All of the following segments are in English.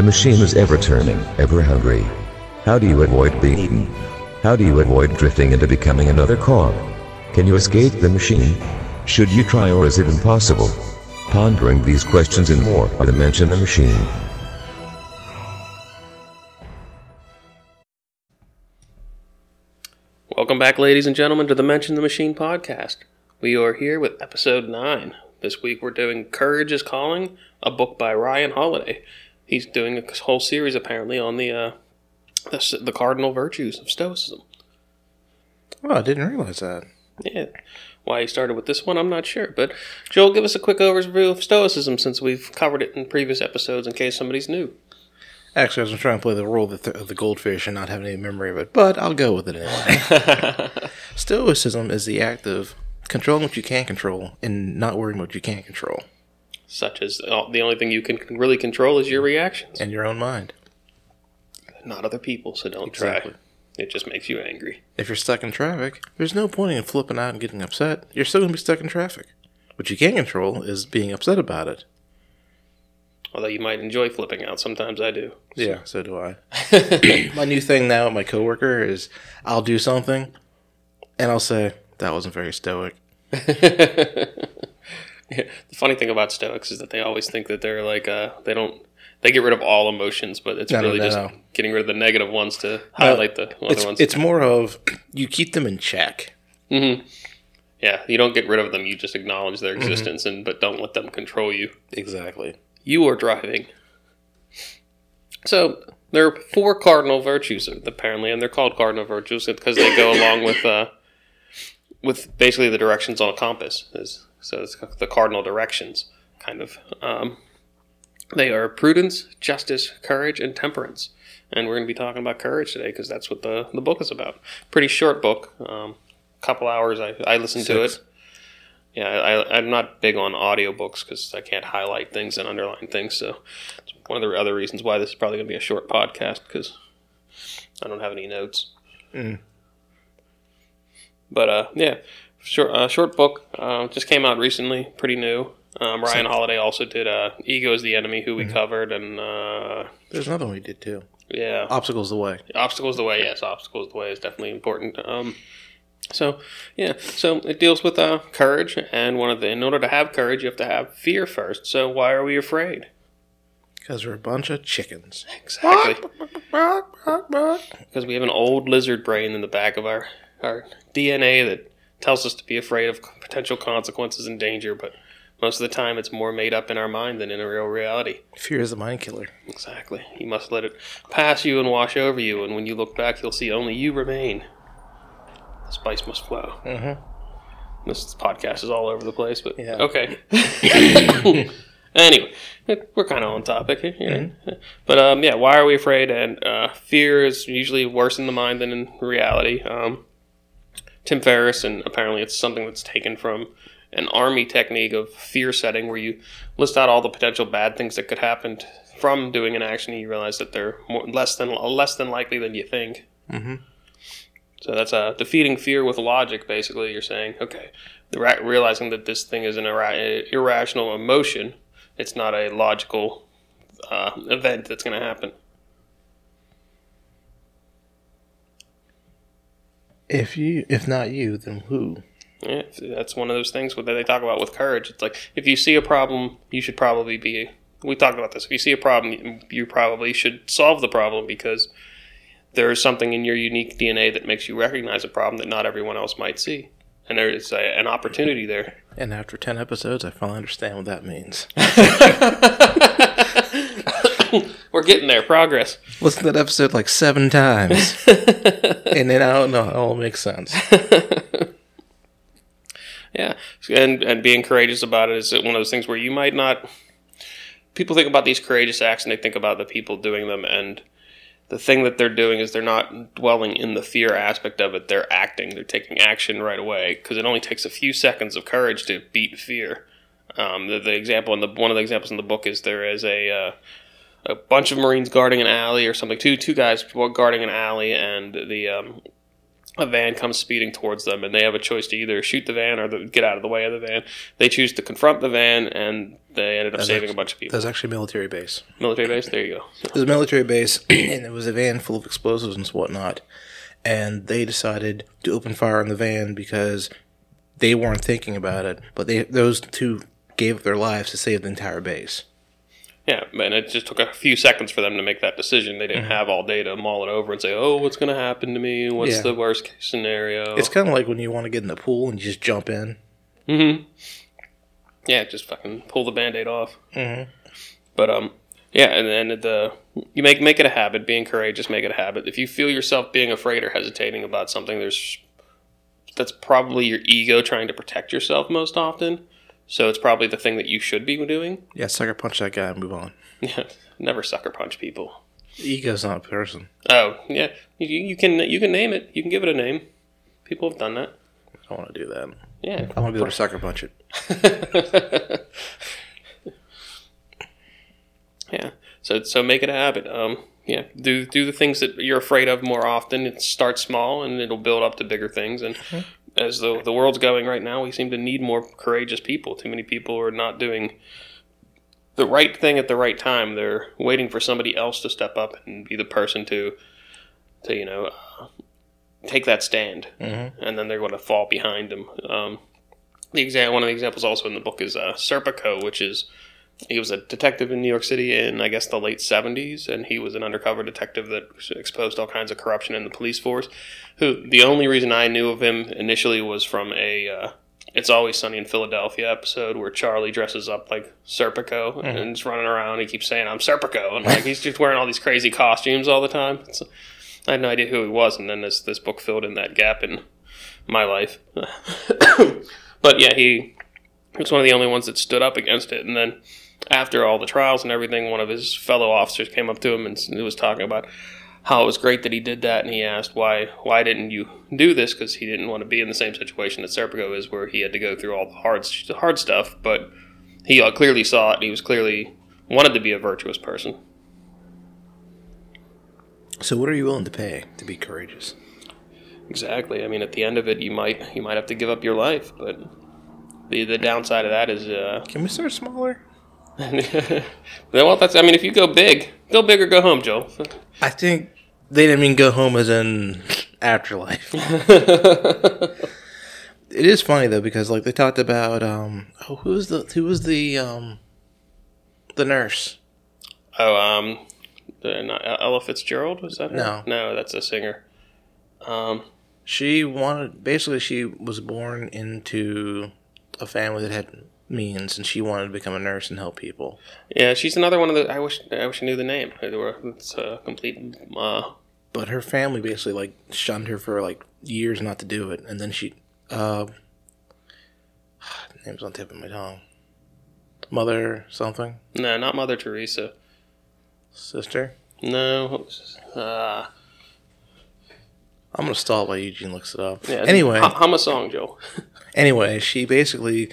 The machine is ever turning, ever hungry. How do you avoid being eaten? How do you avoid drifting into becoming another cog? Can you escape the machine? Should you try or is it impossible? Pondering these questions and more on the Mensch and the Machine. Welcome back, ladies and gentlemen, to the Mensch and the Machine podcast. We are here with episode 9. This week we're doing Courage is Calling, a book by Ryan Holiday. He's doing a whole series apparently on the uh, the, the cardinal virtues of Stoicism. Oh, I didn't realize that. Yeah. Why he started with this one, I'm not sure. But Joel, give us a quick overview of Stoicism since we've covered it in previous episodes in case somebody's new. Actually, I was trying to play the role of the, th- of the goldfish and not have any memory of it, but I'll go with it anyway. Stoicism is the act of controlling what you can control and not worrying what you can't control, Such as uh, the only thing you can really control is your reactions, and your own mind. not other people. So don't Exactly. try. It just makes you angry. If you're stuck in traffic, there's no point in flipping out and getting upset. You're still going to be stuck in traffic. What you can control is being upset about it. Although you might enjoy flipping out, sometimes I do. Yeah, so do I. my new thing now with my coworker is I'll do something, and I'll say that wasn't very stoic. The funny thing about Stoics is that they always think that they're like uh, they don't they get rid of all emotions, but it's No, really no, just no. getting rid of the negative ones to highlight the other It's ones. it's more of you keep them in check. hmm Yeah, you don't get rid of them. You just acknowledge their Mm-hmm. existence, and but don't let them control you. Exactly. You are driving. So there are four cardinal virtues apparently, and they're called cardinal virtues because they go along with uh, with basically the directions on a compass. Is so it's the cardinal directions, kind of. Um, they are prudence, justice, courage, and temperance. And we're going to be talking about courage today because that's what the, the book is about. Pretty short book, um, couple hours. I, I listened to it. Yeah, I, I'm not big on audiobooks because I can't highlight things and underline things. So it's one of the other reasons why this is probably going to be a short podcast because I don't have any notes. Mm. But uh, yeah, short uh, short book uh, just came out recently, pretty new. Um, Ryan Holiday also did uh, "Ego is the Enemy," who we covered, and uh, There's another one we did too. yeah, Obstacles the way. obstacles the way. Yes, obstacles the way is definitely important. Um, so yeah, so it deals with uh, courage, and one of the in order to have courage, you have to have fear first. So why are we afraid? Because we're a bunch of chickens. Exactly, because we have an old lizard brain in the back of our our DNA that tells us to be afraid of potential consequences and danger, but most of the time it's more made up in our mind than in a real reality. Fear is the mind killer. Exactly. You must let it pass you and wash over you, and when you look back, you'll see only you remain. The spice must flow. Mm-hmm. This podcast is all over the place, but Yeah. okay. anyway, we're kind of on topic here. But um, yeah, why are we afraid? And uh, fear is usually worse in the mind than in reality. Um, Tim Ferriss, and apparently it's something that's taken from an army technique of fear setting, where you list out all the potential bad things that could happen from doing an action, and you realize that they're more, less than less than likely than you think. Mm-hmm. So that's uh, defeating fear with logic. Basically, you're saying, okay, the ra- realizing that this thing is an ira- irrational emotion. It's not a logical uh, event that's going to happen. If you, if not you, then who? Yeah, that's one of those things that they talk about with courage. It's like if you see a problem, you should probably be. We talked about this. If you see a problem, you probably should solve the problem because there is something in your unique DNA that makes you recognize a problem that not everyone else might see, and there is a, an opportunity there. And after ten episodes, I finally understand what that means. We're getting there. Progress. Listen to that episode like seven times, and then I don't know. It all makes sense. Yeah, and and being courageous about it is one of those things where you might not. People think about these courageous acts and they think about the people doing them, and the thing that they're doing is they're not dwelling in the fear aspect of it. They're acting. They're taking action right away because it only takes a few seconds of courage to beat fear. Um, the, the example in the one of the examples in the book is there is a uh, a bunch of Marines guarding an alley or something. Two two guys guarding an alley, and the um, a van comes speeding towards them, and they have a choice to either shoot the van or the, get out of the way of the van. They choose to confront the van, and they ended up That's saving actually- a bunch of people. That's actually a military base. Military base. There you go. It was a military base, and it was a van full of explosives and whatnot. And they decided to open fire on the van because they weren't thinking about it. But they those two gave up their lives to save the entire base. Yeah, and it just took a few seconds for them to make that decision. They didn't have all day to mull it over and say, "Oh, what's going to happen to me? What's Yeah. the worst case scenario?" It's kind of like when you want to get in the pool and you just jump in. Mm-hmm. Yeah, just fucking pull the band-aid off. Mhm. But um, yeah, and then the you make make it a habit. Being courageous, make it a habit. If you feel yourself being afraid or hesitating about something, there's that's probably your ego trying to protect yourself most often. So it's probably the thing that you should be doing. Yeah, sucker punch that guy and move on. Yeah, never sucker punch people. Ego's not a person. Oh yeah, you, you can you can name it. You can give it a name. People have done that. I don't want to do that. Yeah. I want to be able to sucker punch it. Yeah. So so make it a habit. Um. Yeah. Do do the things that you're afraid of more often. It start small and it'll build up to bigger things. And as the the world's going right now, we seem to need more courageous people. Too many people are not doing the right thing at the right time. They're waiting for somebody else to step up and be the person to to you know take that stand, Mm-hmm. and then they're going to fall behind them. Um, the exa- one of the examples also in the book is uh, Serpico, which is he was a detective in New York City in I guess the late seventies, and he was an undercover detective that exposed all kinds of corruption in the police force. Who the only reason I knew of him initially was from a uh, "It's Always Sunny in Philadelphia" episode where Charlie dresses up like Serpico and is running around. He keeps saying "I'm Serpico," and like he's just wearing all these crazy costumes all the time. It's, I had no idea who he was, and then this this book filled in that gap in my life. but yeah, he was one of the only ones that stood up against it. And then after all the trials and everything, one of his fellow officers came up to him and was talking about how it was great that he did that. And he asked why why didn't you do this? Because he didn't want to be in the same situation that Serpico is, where he had to go through all the hard hard stuff. But he uh, clearly saw it. And he was clearly wanted to be a virtuous person. So, what are you willing to pay to be courageous? Exactly. I mean, at the end of it, you might you might have to give up your life, but the the downside of that is, uh, Can we start smaller? well, that's. I mean, if you go big, go big or go home, Joe. I think they didn't mean go home as in afterlife. it is funny though because like they talked about um oh who was the who was the um the nurse Oh, um, the, not Ella Fitzgerald was that? Her? No. no, that's a singer. Um, she wanted basically she was born into a family that had means and she wanted to become a nurse and help people. yeah, she's another one of the. I wish I wish I knew the name. It's a complete. Uh, But her family basically like shunned her for like years not to do it and then she uh name's on the tip of my tongue. Mother something? no, not Mother Teresa. Sister? No. what was this? Uh, I'm gonna stall while Eugene looks it up. yeah, anyway, hum a song, Joe. anyway, she basically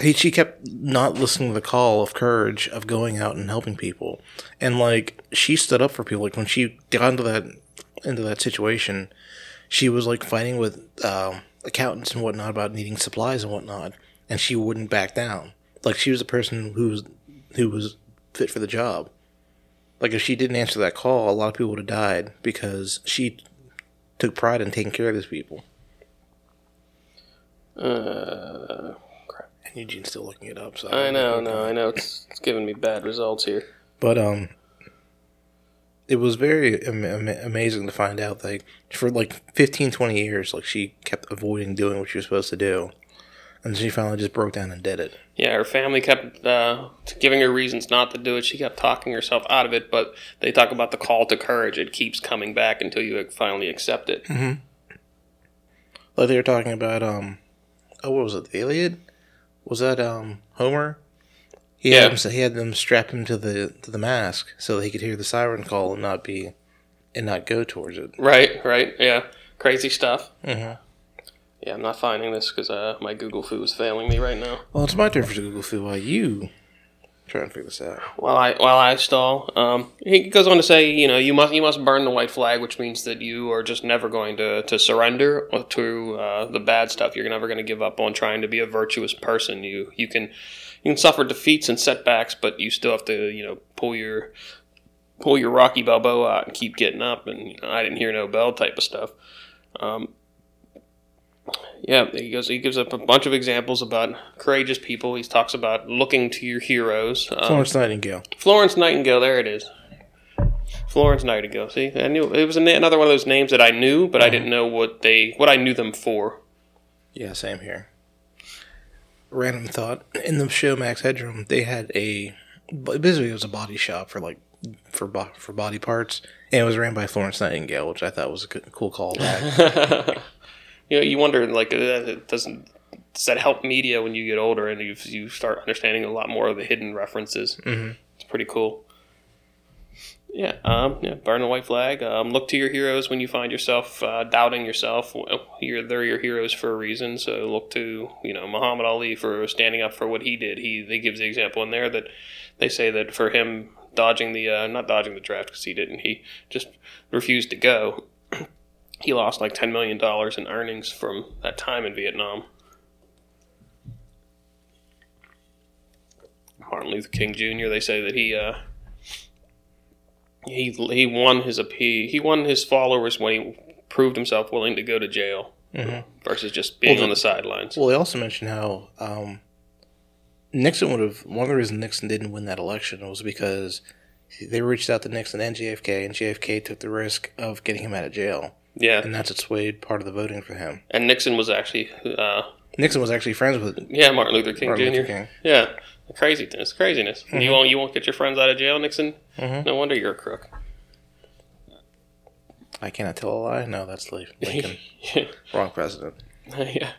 he, she kept not listening to the call of courage of going out and helping people, and like she stood up for people. Like when she got into that into that situation, she was like fighting with um, accountants and whatnot about needing supplies and whatnot, and she wouldn't back down. Like she was a person who was who was fit for the job. Like if she didn't answer that call, a lot of people would have died because she took pride in taking care of these people. Uh, And Eugene's still looking it up. So I know, no, I know. It's, it's giving me bad results here. But um, it was very am- am- amazing to find out like for like 15, 20 years, like she kept avoiding doing what she was supposed to do, and she finally just broke down and did it. Yeah, her family kept uh, giving her reasons not to do it. She kept talking herself out of it, but they talk about the call to courage. It keeps coming back until you finally accept it. Mm-hmm. Like they were talking about um, oh, what was it? The Iliad? Was that um Homer? He Yeah. had them, he had them strap him to the to the mask so that he could hear the siren call and not be and not go towards it. Right, right, yeah. Crazy stuff. Mhm. Yeah, I'm not finding this because uh, my Google fu is failing me right now. Well, it's my turn for Google Fu while you Trying to figure this out. While I while I stall, um, he goes on to say, you know, you must you must burn the white flag, which means that you are just never going to, to surrender to uh, the bad stuff. You're never going to give up on trying to be a virtuous person. You you can you can suffer defeats and setbacks, but you still have to you know pull your pull your Rocky Balboa out and keep getting up. And you know, I didn't hear no bell type of stuff. Um, yeah, he goes. He gives up a bunch of examples about courageous people. He talks about looking to your heroes. Um, Florence Nightingale. Florence Nightingale. There it is. Florence Nightingale. See, I knew it was another one of those names that I knew, but I didn't know what they what I knew them for. Yeah, same here. Random thought. In the show Max Headroom, they had a basically it was a body shop for like for bo- for body parts, and it was ran by Florence Nightingale, which I thought was a good, cool callback. You know, you wonder like uh, doesn't does that help media when you get older and you you start understanding a lot more of the hidden references. Mm-hmm. It's pretty cool. Yeah, um, yeah. Burn the white flag. Um, look to your heroes when you find yourself uh, doubting yourself. You're, they're your heroes for a reason. So look to you know Muhammad Ali for standing up for what he did. He they gives the example in there that they say that for him dodging the uh, not dodging the draft because he didn't. He just refused to go. He lost like ten million dollars in earnings from that time in Vietnam. Martin Luther King Jr. They say that he uh, he he won his he, he won his followers when he proved himself willing to go to jail versus just being Well, on the- the sidelines. well, they also mentioned how um, Nixon would have one of the reasons Nixon didn't win that election was because they reached out to Nixon and JFK, and JFK took the risk of getting him out of jail, yeah, and that's what swayed part of the voting for him. and Nixon was actually uh, Nixon was actually friends with yeah Martin Luther King Martin Jr. Luther King. Yeah, craziness, craziness. You won't you won't get your friends out of jail, Nixon. Mhm. No wonder you're a crook. I cannot tell a lie. No, that's Lincoln. Wrong president. yeah.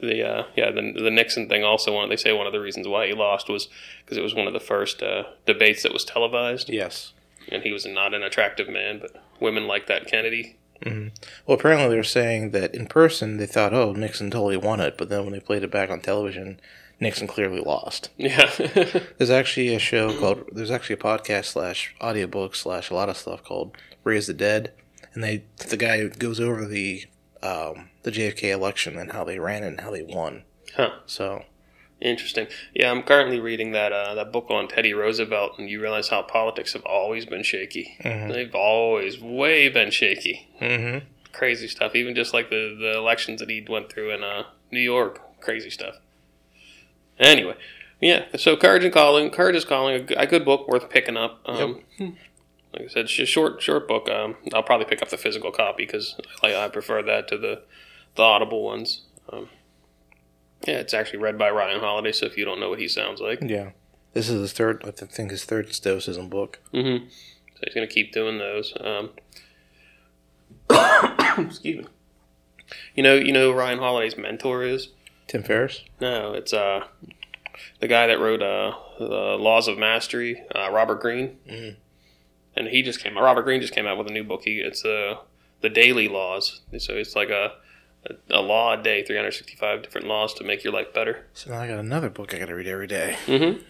The uh, yeah the the Nixon thing also one they say one of the reasons why he lost was because it was one of the first uh, debates that was televised Yes. and he was not an attractive man but women like that Kennedy Well, apparently they were saying that in person they thought, oh, Nixon totally won it, but then when they played it back on television, Nixon clearly lost. yeah There's actually a show called, there's actually a podcast slash audiobook slash a lot of stuff called Raise the Dead, and they the guy goes over the um, the JFK election and how they ran it and how they won. huh So interesting yeah I'm currently reading that uh, that book on Teddy Roosevelt and you realize how politics have always been shaky they've always way been shaky mm-hmm. crazy stuff. Even just like the, the elections that he went through in uh, New York, crazy stuff. Anyway, yeah. So courage and calling, courage is calling, A good book worth picking up. Um, Like I said, it's a short short book. Um, I'll probably pick up the physical copy because I, I prefer that to the the audible ones. Um, yeah, it's actually read by Ryan Holiday. So if you don't know what he sounds like, yeah, this is his third, I think his third Stoicism book. Mm-hmm. So he's going to keep doing those. Um, excuse me. You know, you know who Ryan Holiday's mentor is? Tim Ferriss. No, it's uh the guy that wrote uh the Laws of Mastery, uh, Robert Greene. Mhm. And he just came. Robert Greene just came out with a new book. He it's uh, the Daily Laws. So it's like a a, a law a day, 365 different laws to make your life better. So now I got another book I got to read every day. Mm-hmm.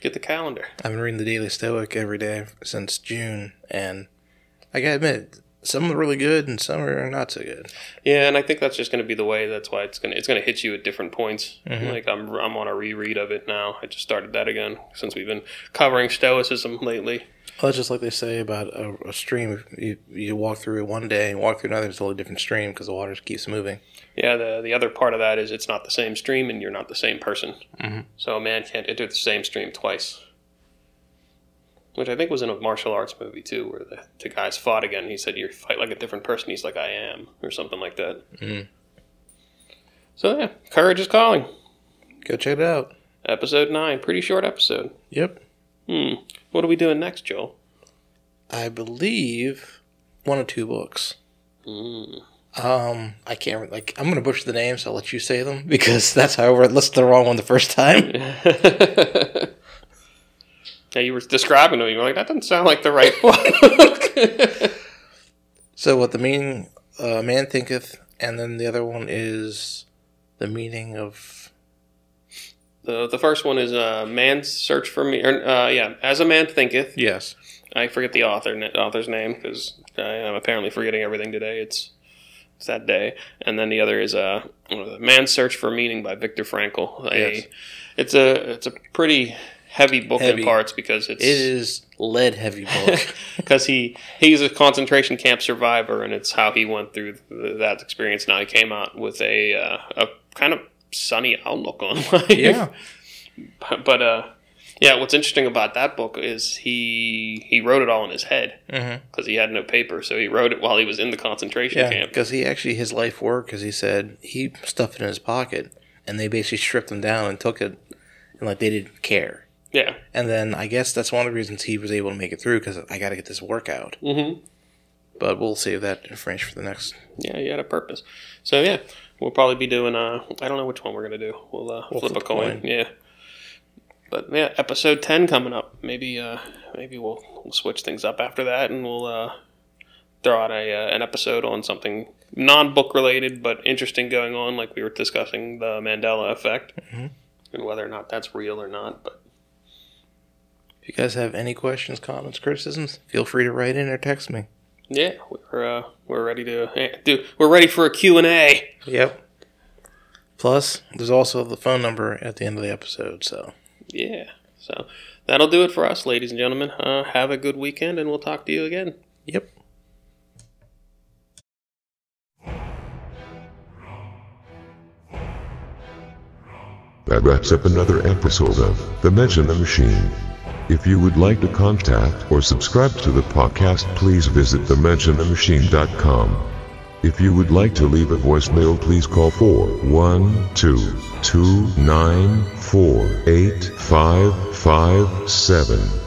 Get the calendar. I've been reading the Daily Stoic every day since June, and I gotta admit, some are really good and some are not so good. Yeah, and I think that's just going to be the way. That's why it's gonna it's gonna hit you at different points. Mhm. Like I'm I'm on a reread of it now. I just started that again since we've been covering Stoicism lately. Well, it's just like they say about a, a stream. You, you walk through it one day and walk through another, it's a totally different stream because the water keeps moving. Yeah, the the other part of that is it's not the same stream and you're not the same person. Mhm. So a man can't enter the same stream twice. Which I think was in a martial arts movie too, where the, the guys fought again. He said, "You fight like a different person." He's like, "I am," or something like that. Mhm. So yeah, courage is calling. Go check it out. Episode nine, pretty short episode. Yep. Hmm. What are we doing next, Joel? I believe one or two books. Mm. Um, I can't like. I'm gonna butcher the names. So I'll let you say them because that's how I listed the wrong one the first time. yeah, you were describing them. You were like, that doesn't sound like the right one. So what the meaning uh, man thinketh, and then the other one is the meaning of the the first one is uh, man's search for me. Or, uh, yeah, as a man thinketh. Yes. I forget the author author's name because I am apparently forgetting everything today. It's it's that day. And then the other is uh, Man's Search for Meaning by Viktor Frankl. A, Yes. It's a it's a pretty heavy book Heavy. in parts because it's It is lead heavy book. because he he's a concentration camp survivor and it's how he went through th- that experience. Now he came out with a uh, a kind of sunny outlook on life. yeah. but, but uh, yeah, what's interesting about that book is he he wrote it all in his head because he had no paper, so he wrote it while he was in the concentration Yeah. camp. Because he actually his life work, because he said he stuffed it in his pocket, and they basically stripped him down and took it, and like they didn't care. Yeah. And then I guess that's one of the reasons he was able to make it through because I got to get this workout. hmm But we'll save that information for the next. Yeah, he had a purpose. So yeah, we'll probably be doing. Uh, I don't know which one we're gonna do. We'll, uh, We'll flip, flip a coin. coin. Yeah. But yeah, episode ten coming up. Maybe uh, maybe we'll, we'll switch things up after that, and we'll uh, throw out a uh, an episode on something non book related but interesting going on, like we were discussing the Mandela effect, Mhm. and whether or not that's real or not. But If you guys have any questions, comments, criticisms, feel free to write in or text me. Yeah, we're uh, we're ready to eh, do. We're ready for a Q and A. Yep. Plus, there's also the phone number at the end of the episode. So, Yeah. So that'll do it for us, ladies and gentlemen. Uh, have a good weekend, and we'll talk to you again. yep. That wraps up another episode of The Mensch and the Machine. If you would like to contact or subscribe to the podcast, please visit thementionthemachine.com. If you would like to leave a voicemail, please call 412 294 8557.